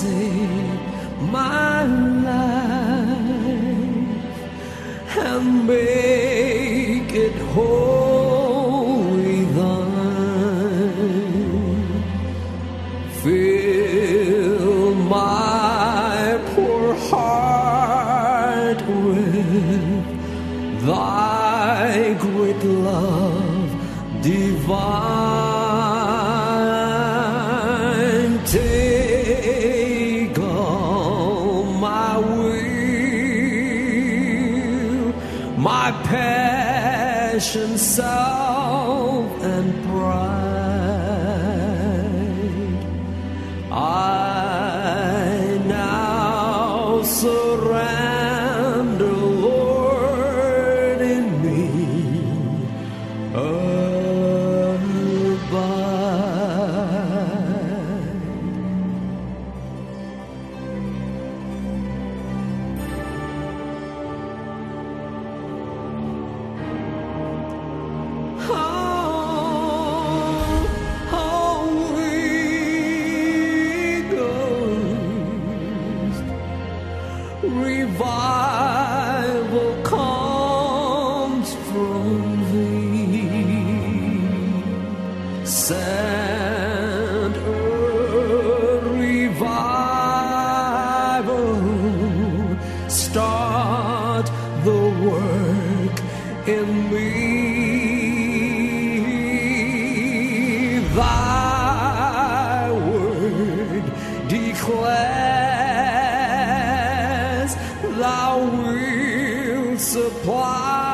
take my life and make it whole with thine. Fill my poor heart with thy great love divine. above. Thou wilt supply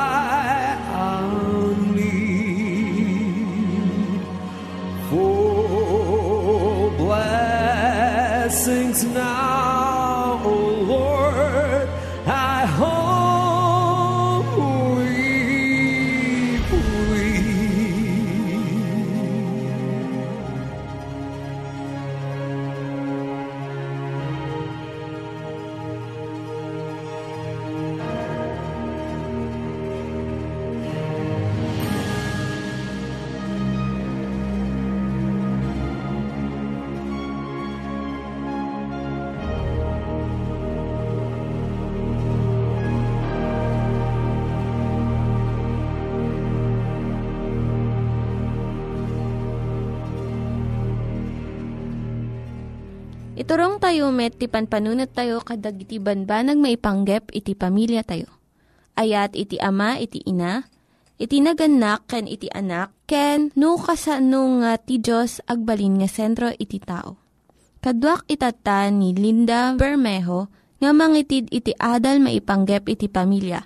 Iturong tayo met, ti panpanunat tayo kadag iti banbanag maipanggep iti pamilya tayo. Ayat iti ama, iti ina, iti naganak, ken iti anak, ken no kasano nga ti Diyos agbalin nga sentro iti tao. Kaduak itata ni Linda Bermejo nga mangitid iti adal maipanggep iti pamilya.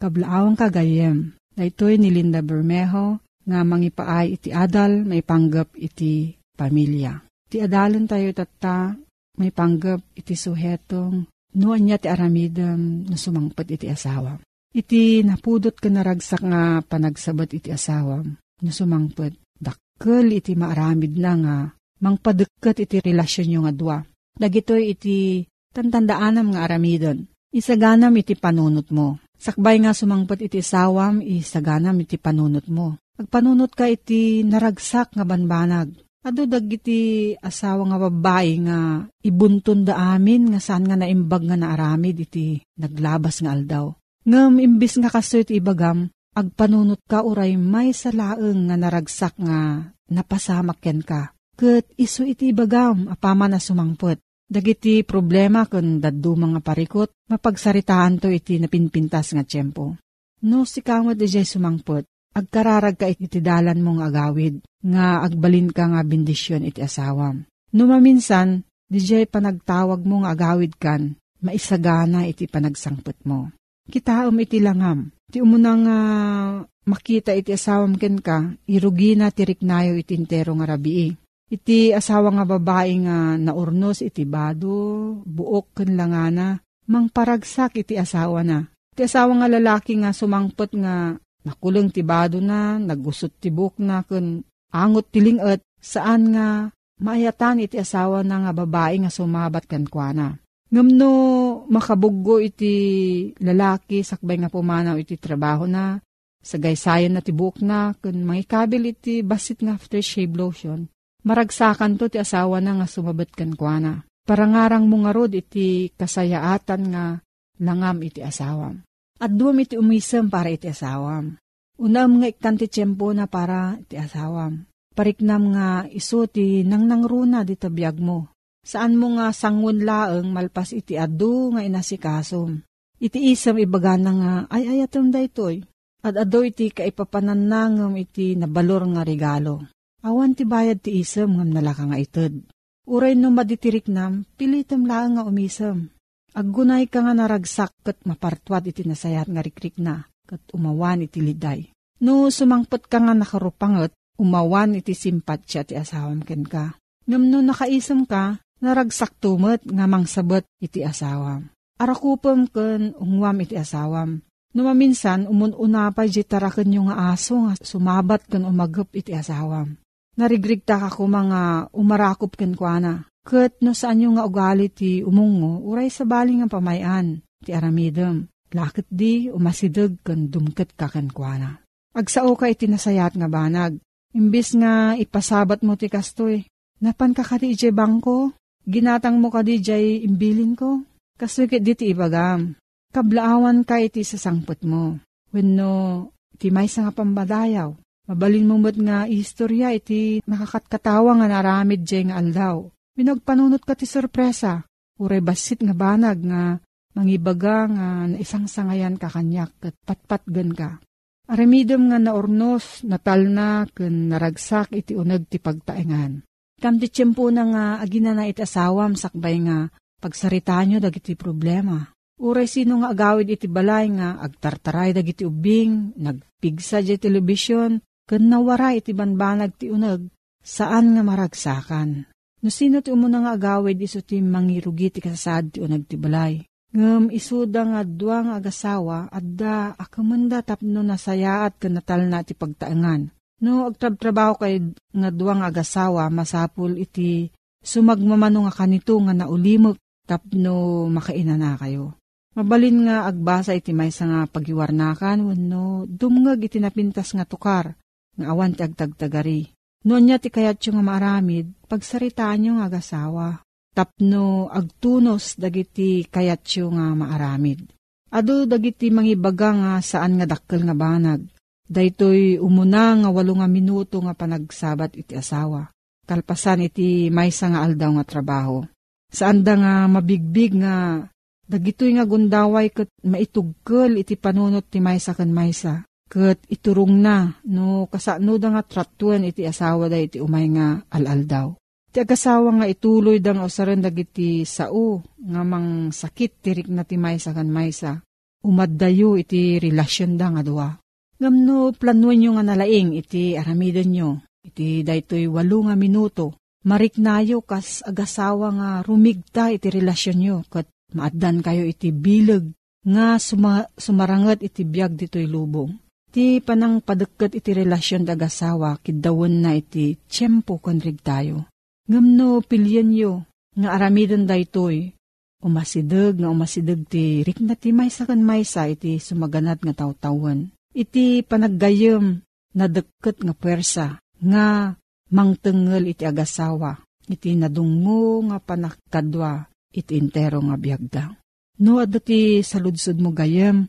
Kablaawang kagayem, daytoy ni Linda Bermejo, nga mangipaay iti adal, may panggap iti pamilya. Ti adalan tayo tata, may panggap iti suhetong, noan niya ti aramidam, no sumangpat iti asawa. Iti napudot ka naragsak nga panagsabat iti asawa, no sumangpat, dakkel iti maaramid na nga, mangpadekket iti relasyon nyo nga dua. Dagitoy iti tantandaanam nga aramidon. Isaganam iti panunot mo. Sakbay nga sumangpat iti sawam, isaganam iti panunot mo. Agpanunot ka iti naragsak nga banbanag. Ado dagiti asawa nga babae nga ibuntun da amin nga saan nga naimbag nga naaramid iti naglabas nga aldaw. Ngam imbis nga kaso iti ibagam, agpanunot ka uray may salaeng nga naragsak nga napasamak ken ka. Kat iso iti ibagam apama na sumangpot. Dagiti problema kun daddu mga parikot, mapagsaritaan to iti napinpintas nga tiyempo. No si kamot ijay sumangpot, agkararag ka iti dalan mong agawid, nga agbalin ka nga bendisyon iti asawam. No maminsan, dijay panagtawag mong agawid kan, maisagana iti panagsangpot mo. Kitaom iti langam, ti umunang uh, makita iti asawam ken ka, irugi na tiriknayo iti intero nga rabii. Iti asawa nga babae nga naurnos iti bado, buok ken langana, mangparagsak iti asawa na. Iti asawa nga lalaki nga sumangpot nga nakuleng ti bado na, nagusot ti buok na, kun angot ti linget, saan nga maayatan iti asawa na nga babae nga sumabat kan kwa na. Ngamno makabuggo iti lalaki sakbay nga pumanaw iti trabaho na, sagaysayan na ti buok na, kun mangikabil iti basit nga aftershave lotion, maragsakan to ti asawa na nga sumabat kan kwa na. Parangarang mo nga rod iti kasayaatan nga langam iti asawam. At duwam iti umisem para iti asawam. Unam nga iktan ti tiyempo na para iti asawam. Pariknam nga iso ti nang nangruna di tabiyag mo. Saan mo nga sangun laeng malpas iti adu nga inasikasom. Iti isam ibaga na nga ay ayatom da itoy. At ado iti kaipapananangam iti nabalor nga regalo. Awan ti bayad ti isam ngam nalaka nga ited. Uray no maditirik nam, pilitam laang nga umisam. Aggunay ka nga naragsak kat mapartwad iti nasayat nga rikrik na kat umawan iti liday. No sumangpot ka nga nakarupangot, umawan iti simpatsya ti asawam ken ka. Ngam no nakaisam ka, naragsak tumot nga mangsabot iti asawam. Arakupam ken ungwam iti asawam. No maminsan, umununa pa di tarakan yung nga aso nga sumabat ken umagap iti asawam. Narigrigta ka ko mga umarakop ken kuana. Kat no saan nga ugali ti umungo, uray sa baling nga pamayan, ti aramidem. Lakit di umasidag kan dumket kakankwana. Agsao ka iti nasayat nga banag. Imbis nga ipasabat mo ti kastoy. Napan ka kadi ije bangko? Ginatang mo kadi jay imbilin ko? Kastoy ket di ti ibagam. Kablaawan ka iti sasangpot mo. Wenno ti may nga pambadayaw. Mabalin mo mo't nga istorya iti nakakatkatawa nga naramid jay nga aldaw. Minagpanunot ka ti sorpresa. Uray basit nga banag nga mangibaga nga na isang sangayan kakanyak kat patpatgan ka. Aramidom nga naornos, natal na, kun naragsak iti unag ti pagtaengan. Kam ti tiyempo na nga agina na iti asawam sakbay nga pagsarita nyo dagiti problema. Uray sino nga agawid iti balay nga agtartaray dagiti ubing, nagpigsa di telebisyon, kun nawara iti banbanag ti unag, saan nga maragsakan. No sino ti umuna nga agawid iso ti mangirugi ti kasasad ti unag ti balay. Ngem isuda nga dua nga agasawa, adda akamanda tapno nasaya at kanatal na ti pagtaangan. No agtrab-trabaho kay nga dua nga agasawa, masapul iti sumagmamano nga kanito nga naulimok tapno makaina na kayo. Mabalin nga agbasa iti maysa nga pagiwarnakan wenno dumngeg iti napintas nga tukar nga awan ti agtagtagari. Noon niya ti kayat nga maaramid, pagsaritaan nyo nga agasawa tapno agtunos dagiti kayatyo nga maaramid. Ado dagiti mangibaga nga saan nga dakkel nga banag. Daytoy umuna nga walo nga minuto nga panagsabat iti asawa. Kalpasan iti maysa nga aldaw nga trabaho. Saan da nga mabigbig nga dagitoy nga gundaway ket maitugkel iti panunot ti maysa ken maysa. Ket iturong na no kasano da nga tratuan iti asawa da iti umay nga alaldaw. Ti agasawa nga ituloy dang usaran dagiti sao nga mang sakit tirik na ti maysa kan maysa. Umaddayo iti relasyon da nga duwa. Ngamno planuan nyo nga nalaing iti aramidan nyo. Iti daytoy walo nga minuto. Mariknayo kas agasawa nga rumigta iti relasyon nyo kat maaddan kayo iti bilag nga suma, sumarangat iti biag dito'y lubong. Ti panang padagkat iti relasyon da agasawa kidawon na iti tiyempo konrig tayo. Ngamno pilyan yo, nga aramidan daytoy, umasidag nga umasidag ti rik na ti maysa kan maysa iti sumaganat nga tawtawan. Iti panaggayem na deket nga pwersa nga mangtengel iti agasawa, iti nadungo nga panakadwa iti intero nga biagda. No adda ti saludsod mo gayem,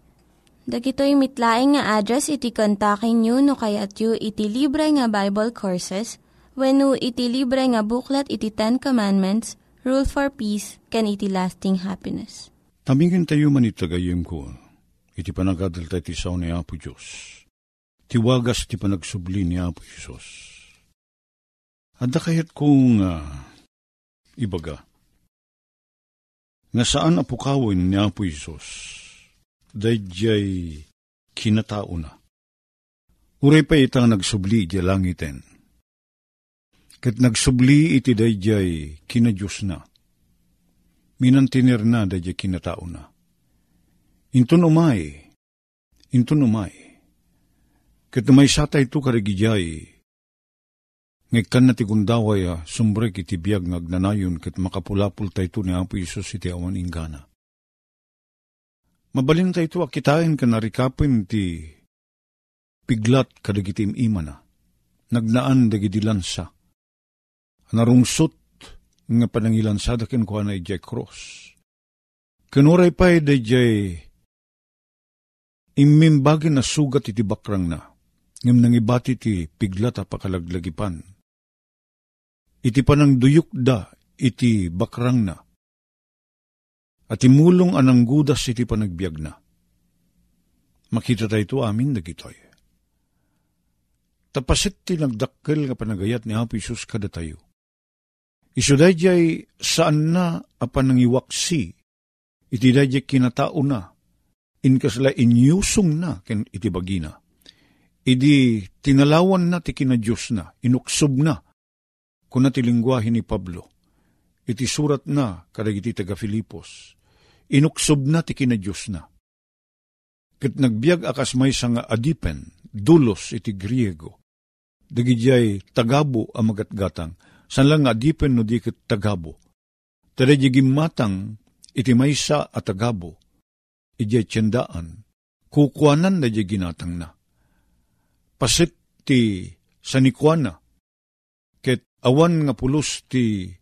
Dagitoy mitlaing nga address iti kontakin nyo no kayat yu iti libre nga Bible Courses when iti libre nga buklat iti Ten Commandments, Rule for Peace, can iti lasting happiness. Tamingin tayo man itagayim ko iti panagadal tayo ti sao ni Apo Diyos. Tiwagas ti panagsubli ni Apo Isos. Adda kayat kung uh, ibaga. Nga saan apukawin ni Apo Isos, dayjay kinatao na. Uray pa itang nagsubli di langiten. Kat nagsubli iti dayjay kinadyos na. Minantinir na dayjay kinatao na. Intun umay, intun umay. Kat may satay to karigijay, Ngagkan na ti kundaway a, sumbrek iti biyag ngagnanayon kat makapulapul tayo ni Apo Isus iti awan ingana. Mabalin tayo ito akitain ka narikapin ti piglat kadagitim imana. Nagnaan dagiti lansa. Narungsot nga panangilansa dakin ko na ijay cross. Kanuray pa ijay imimbagin na sugat iti bakrang na. Ngam nangibati ti piglat a pakalaglagipan iti panang duyuk da iti bakrang na. At imulong anang gudas iti panagbiag na. Makita tayo ito amin dagitoy. Tapasit ti nagdakkel nga panagayat ni Hapo Isus kada tayo. Isuday jay saan na apan nangiwaksi, iti dayjay kinatao na, inkasla inyusong na ken iti bagina. Idi tinalawan na ti kinadiyos na, inuksob na, kuna ti lingwahe ni Pablo, iti surat na kadagiti taga Filipos, inuksob na ti kinadiyos na. Kat nagbiag akas may nga adipen, dulos iti Griego, dagijay tagabo ang magatgatang, san lang adipen no di kat tagabo. Tada matang iti maysa at tagabo, ijay tiyandaan, kukuanan na di ginatang na. Pasit ti sanikwana, Awan nga pulos ti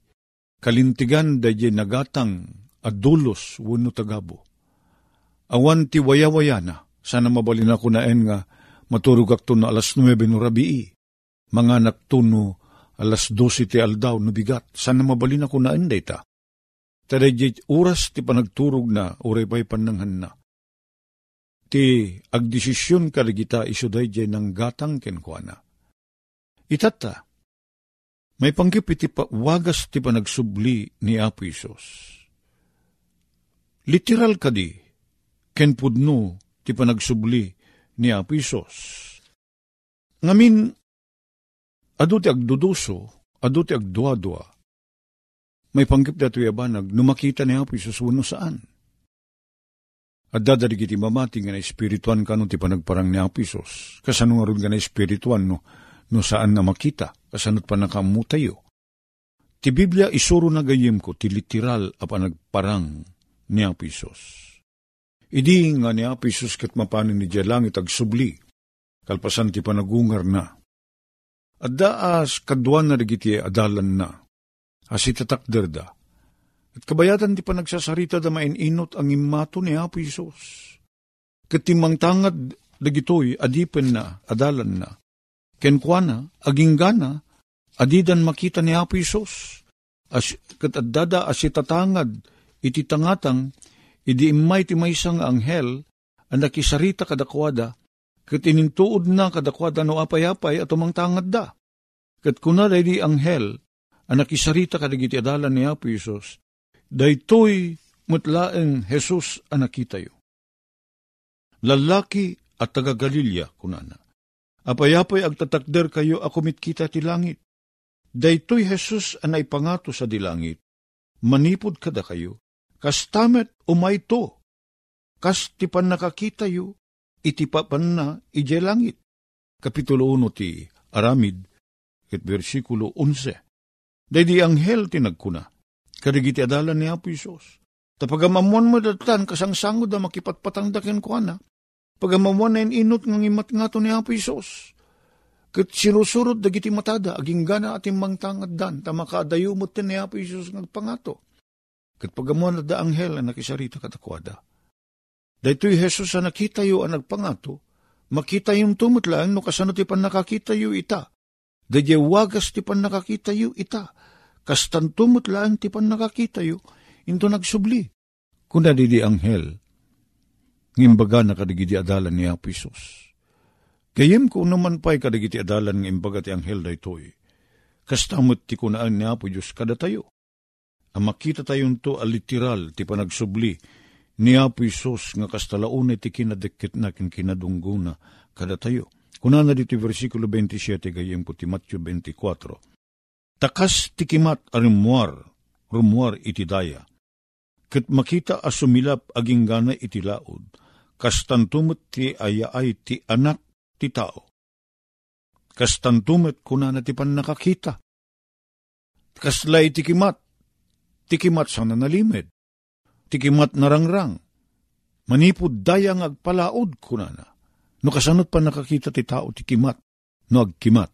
kalintigan da nagatang adulos wano tagabo. Awan ti wayawaya na, sana mabalin ako na en nga maturog akto na alas 9 no rabii. Mga naktuno alas 12 ti aldaw no bigat, sana mabalin ako na en data. Tadayjit oras ti panagturog na, uray pa'y pananghan na. Ti agdesisyon kaligita iso dayjay ng gatang kenkwana. Itata, may panggip iti wagas ti panagsubli ni Apo Isos. Literal kadi, ken pudno ti panagsubli ni Apo Isos. Ngamin, adu ti agduduso, adu ti agduadua, may panggip dato yabanag, numakita ni Apo Isos wano saan. At dadarig iti mamati nga na espirituan ka no ti panagparang ni Apo Isos. Kasano nga rin nga na espirituan no, no saan na makita, kasanot pa nakamutayo. Ti Biblia isuro na gayem ko, ti literal a panagparang ni Apisos. Idi nga ni Apisos kat mapanin ni langit agsubli, kalpasan ti panagungar na. At daas kaduan na rigiti adalan na, asitatakder da. At kabayatan ti panagsasarita da maininot ang imato ni Apisos. Katimang tangad dagitoy adipen na, adalan na, kenkwana, aging gana, adidan makita ni Apo Isos, as, kat adada asitatangad, iti tangatang, idi imay ti maysang anghel, ang nakisarita kadakwada, kat inintuod na kadakwada no apay-apay at umangtangad da. Kat kuna di anghel, ang nakisarita kadagiti adalan ni Apo Isos, daytoy mutlaeng Jesus ang nakitayo. Lalaki at taga Galilya, kunana Apayapay agtatakder kayo akumit kita ti langit. Daytoy Jesus anay pangato sa dilangit. Manipod kada kayo. Kas tamet umay to. Kas ti pan nakakita yu, iti papan na ije langit. Kapitulo 1 ti Aramid, ket versikulo 11. Daydi anghel tinagkuna. Kadigiti adalan ni Apo Isos. Tapagamamuan mo datan kasangsangod da makipatpatangdaken ko na Pagamamuan na inot ng imat nga to ni Apo Isos. Kat sinusurot dagiti matada, aging gana ating mangtangad dan, tamakadayumot ni Apo Isos ng pangato. Kat pagamuan na da anghel na nakisarita katakwada. Daytoy Jesus na nakita yu ang nagpangato, makita yung tumot lang no kasano ti pan nakakita yu ita. Dadya wagas ti pan nakakita yu ita. Kastan tumot lang ti pan nakakita yu, into nagsubli. Kuna di di anghel, ngimbaga na kadigiti adalan ni Apo Isos. Kayem ko naman pa'y kadigiti adalan ng imbaga ti anghel da ito'y. Kastamot ti kunaan ni Apo Diyos kada tayo. Ang makita tayon to a literal ti panagsubli ni Apo Isos nga kastalaon ti kinadikit na kin kinadungguna kada tayo. Kuna na dito versikulo 27 gayem po ti Matthew 24. Takas tikimat arumuar, rumuar iti daya. Kat makita asumilap aging gana iti laod, kastantumot ti ayaay ti anak ti tao. Kastantumot kuna na ti pan nakakita. Kaslay tikimat, tikimat sa nanalimed tikimat narangrang. Manipod dayang agpalaod kunana. No kasanot pa nakakita ti tao tikimat, no agkimat.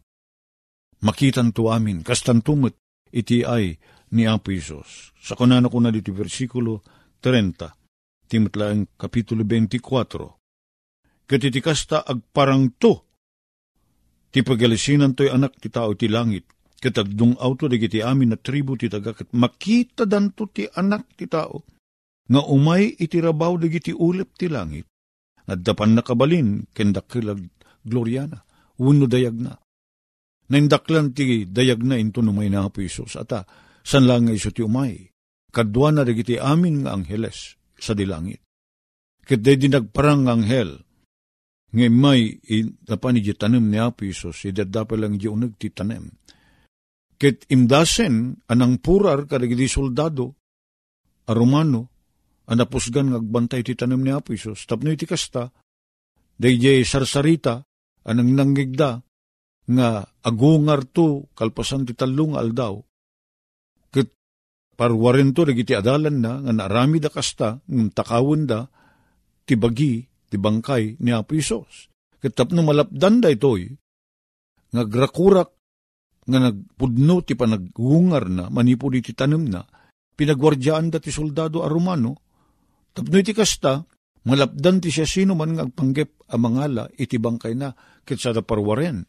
Makitan to amin, kastantumot iti ay ni Apo Isos. Sa kunana ko na dito versikulo 30, timatlaang kapitulo 24. Katitikasta agparang to, ti pagalisinan to'y anak ti tao ti langit, katagdung auto digiti amin na tribu ti tagakat makita danto ti anak ti tao. Nga umay itirabaw dagiti ulip ti langit, naddapan nakabalin kendakilag gloryana, uno dayag na. Naindaklan ti dayag na into numay na po Isos, ata, san lang iso ti umay, kadwa na dagiti amin nga angheles sa dilangit. Ket day dinagparang anghel, nga may napan iti tanem ni Apo Isos, idadapay lang iti unag ti tanem. Ket imdasen, anang purar kadagiti soldado, a Romano, anapusgan ngagbantay ti tanem ni Apo Isos. Tapno iti kasta, dayjay sarsarita, anang nanggigda, nga agungar to kalpasan ti talong aldaw. Ket parwaren to dagiti adalan na, nga narami da kasta, ng takawin da, ti bagi, ti bangkay ni Apo Isos. Ket tapno malapdan da itoy, nga grakurak, nga nagpudno ti panagungar na, manipod iti tanem na, pinagwardyaan da ti soldado a Romano, Tapno iti kasta, malapdan ti siya sino man nga agpanggep a mangala iti bangkay na ket sada parwaren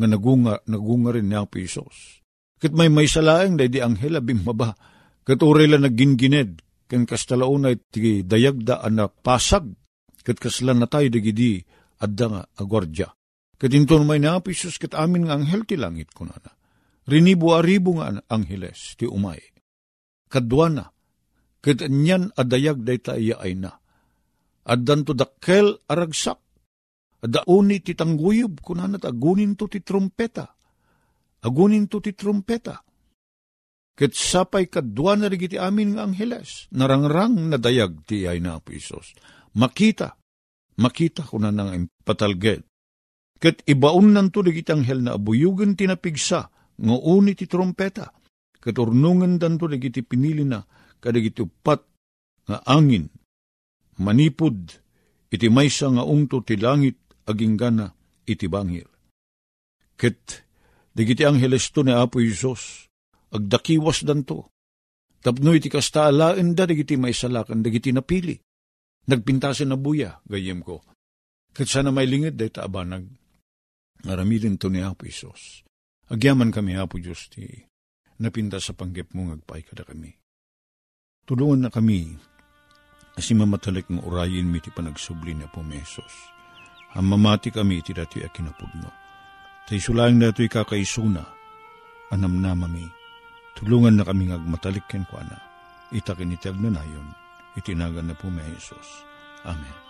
nga nagunga, nagunga rin niya pisos. Ket may may salaeng day di anghela bimaba, ket uray la naggingined, ken kastalauna iti dayagda anak pasag, ket kasla na tayo digidi adda nga agwardya. Ket inton may niya pisos ket amin nga anghel ti langit kunana. Rinibo-aribo nga angheles ti umay. Kadwana, ket nyan adayag dayta iya ay na. Addan to dakkel aragsak, adauni ti tangguyub kunanat agunin to ti trompeta, agunin to ti trompeta. Ket sapay kadwa na rigiti amin nga angheles, narangrang na dayag ti ay na. Makita, makita ko na nang patalged. Ket ibaon nan to anghel na abuyugan tinapigsa, nga uni ti trompeta. Ket urnungan dan to rigiti pinili na, kadagiti upat nga angin, manipod, iti maysa nga ungto ti langit aging gana iti bangir. Ket, digiti angheles to ni Apo Isos, agdakiwas danto. Tapno iti kasta alaen da digiti maisalakan, digiti napili. Nagpintasin na buya, gayem ko. Ket sana may lingid day taabanag, ngaramilin to ni Apo Isos. Agyaman kami, Apo Diyos, ti napinta sa panggip mo ngagpay kada kami. Tulungan na kami, asi mamatalik ng urayin mi ti panagsubli na po mesos. Ang mamati kami iti dati a kinapudno. Tay sulayang dato'y kakaisuna, anam na mami. Tulungan na kami ngagmatalik ken kwa na. Itakin iti agnanayon, itinagan na po mesos. Amen.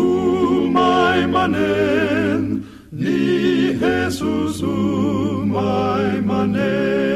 umay manen, ni Jesus umay manen.